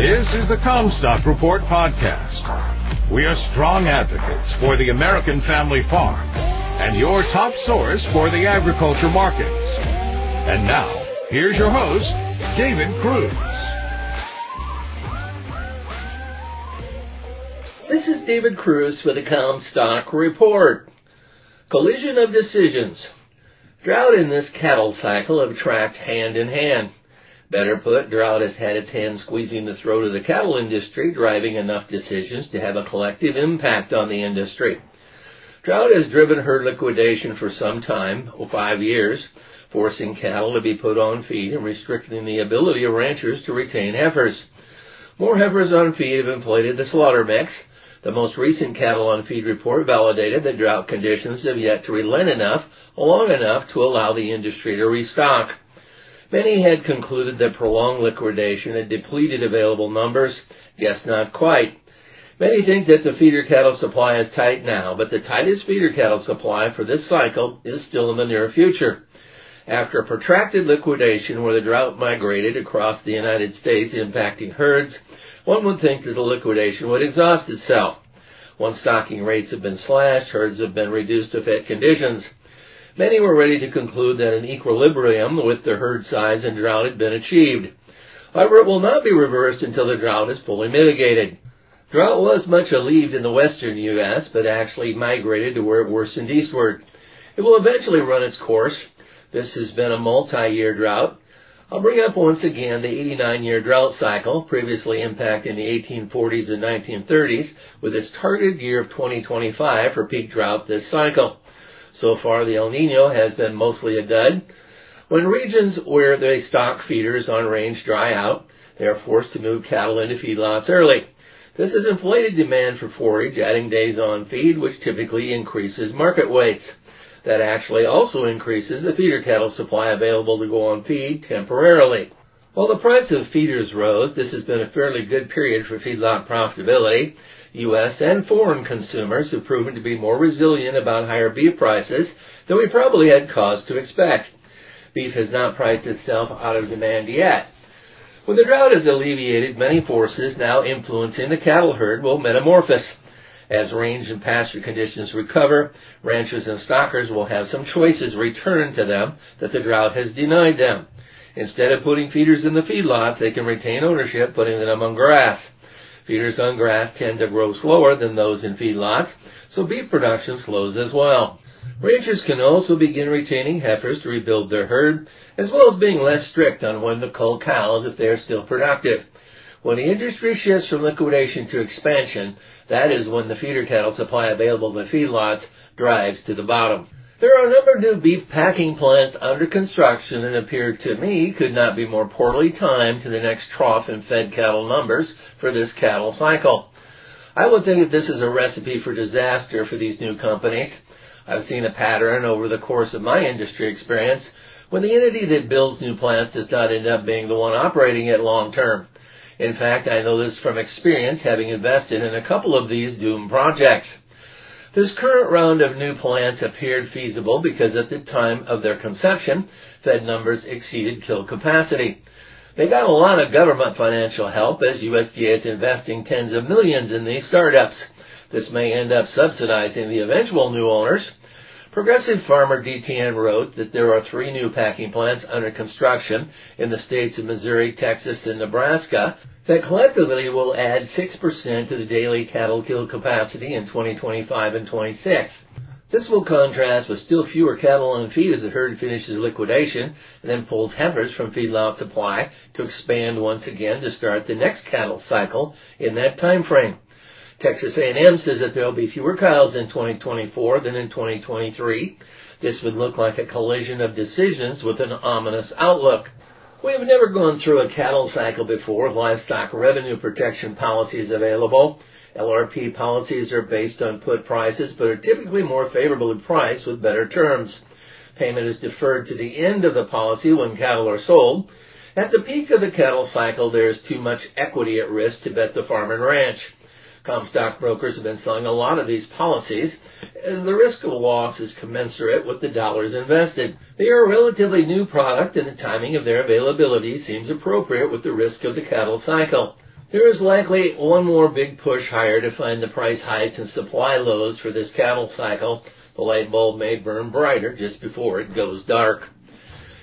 This is the Commstock Report podcast. We are strong advocates for the American family farm and your top source for the agriculture markets. And now, here's your host, David Kruse. This is David Kruse for the Commstock Report. Collision of decisions. Drought in this cattle cycle have tracked hand in hand. Better put, drought has had its hand squeezing the throat of the cattle industry, driving enough decisions to have a collective impact on the industry. Drought has driven herd liquidation for some time, oh, five years, forcing cattle to be put on feed and restricting the ability of ranchers to retain heifers. More heifers on feed have inflated the slaughter mix. The most recent cattle on feed report validated that drought conditions have yet to relent enough, long enough to allow the industry to restock. Many had concluded that prolonged liquidation had depleted available numbers. Guess not quite. Many think that the feeder cattle supply is tight now, but the tightest feeder cattle supply for this cycle is still in the near future. After a protracted liquidation where the drought migrated across the United States impacting herds, one would think that the liquidation would exhaust itself. Once stocking rates have been slashed, herds have been reduced to fit conditions. Many were ready to conclude that an equilibrium with the herd size and drought had been achieved. However, it will not be reversed until the drought is fully mitigated. Drought was much alleviated in the western U.S., but actually migrated to where it worsened eastward. It will eventually run its course. This has been a multi-year drought. I'll bring up once again the 89-year drought cycle, previously impacting the 1840s and 1930s, with its targeted year of 2025 for peak drought this cycle. So far, the El Nino has been mostly a dud. When regions where they stock feeders on range dry out, they are forced to move cattle into feedlots early. This has inflated demand for forage, adding days on feed, which typically increases market weights. That actually also increases the feeder cattle supply available to go on feed temporarily. While the price of feeders rose, this has been a fairly good period for feedlot profitability. U.S. and foreign consumers have proven to be more resilient about higher beef prices than we probably had cause to expect. Beef has not priced itself out of demand yet. When the drought is alleviated, many forces now influencing the cattle herd will metamorphose. As range and pasture conditions recover, ranchers and stockers will have some choices returned to them that the drought has denied them. Instead of putting feeders in the feedlots, they can retain ownership, putting them on grass. Feeders on grass tend to grow slower than those in feedlots, so beef production slows as well. Ranchers can also begin retaining heifers to rebuild their herd, as well as being less strict on when to cull cows if they are still productive. When the industry shifts from liquidation to expansion, that is when the feeder cattle supply available to feedlots drives to the bottom. There are a number of new beef packing plants under construction and appear to me could not be more poorly timed to the next trough in fed cattle numbers for this cattle cycle. I would think that this is a recipe for disaster for these new companies. I've seen a pattern over the course of my industry experience when the entity that builds new plants does not end up being the one operating it long term. In fact, I know this from experience having invested in a couple of these doomed projects. This current round of new plants appeared feasible because at the time of their conception, fed numbers exceeded kill capacity. They got a lot of government financial help as USDA is investing tens of millions in these startups. This may end up subsidizing the eventual new owners. Progressive farmer DTN wrote that there are three new packing plants under construction in the states of Missouri, Texas, and Nebraska that collectively will add 6% to the daily cattle kill capacity in 2025 and 26. This will contrast with still fewer cattle on feed as the herd finishes liquidation and then pulls heifers from feedlot supply to expand once again to start the next cattle cycle in that time frame. Texas A&M says that there will be fewer cows in 2024 than in 2023. This would look like a collision of decisions with an ominous outlook. We have never gone through a cattle cycle before with livestock revenue protection policies available. LRP policies are based on put prices, but are typically more favorably priced with better terms. Payment is deferred to the end of the policy when cattle are sold. At the peak of the cattle cycle, there is too much equity at risk to bet the farm and ranch. Commstock brokers have been selling a lot of these policies as the risk of loss is commensurate with the dollars invested. They are a relatively new product and the timing of their availability seems appropriate with the risk of the cattle cycle. There is likely one more big push higher to find the price heights and supply lows for this cattle cycle. The light bulb may burn brighter just before it goes dark.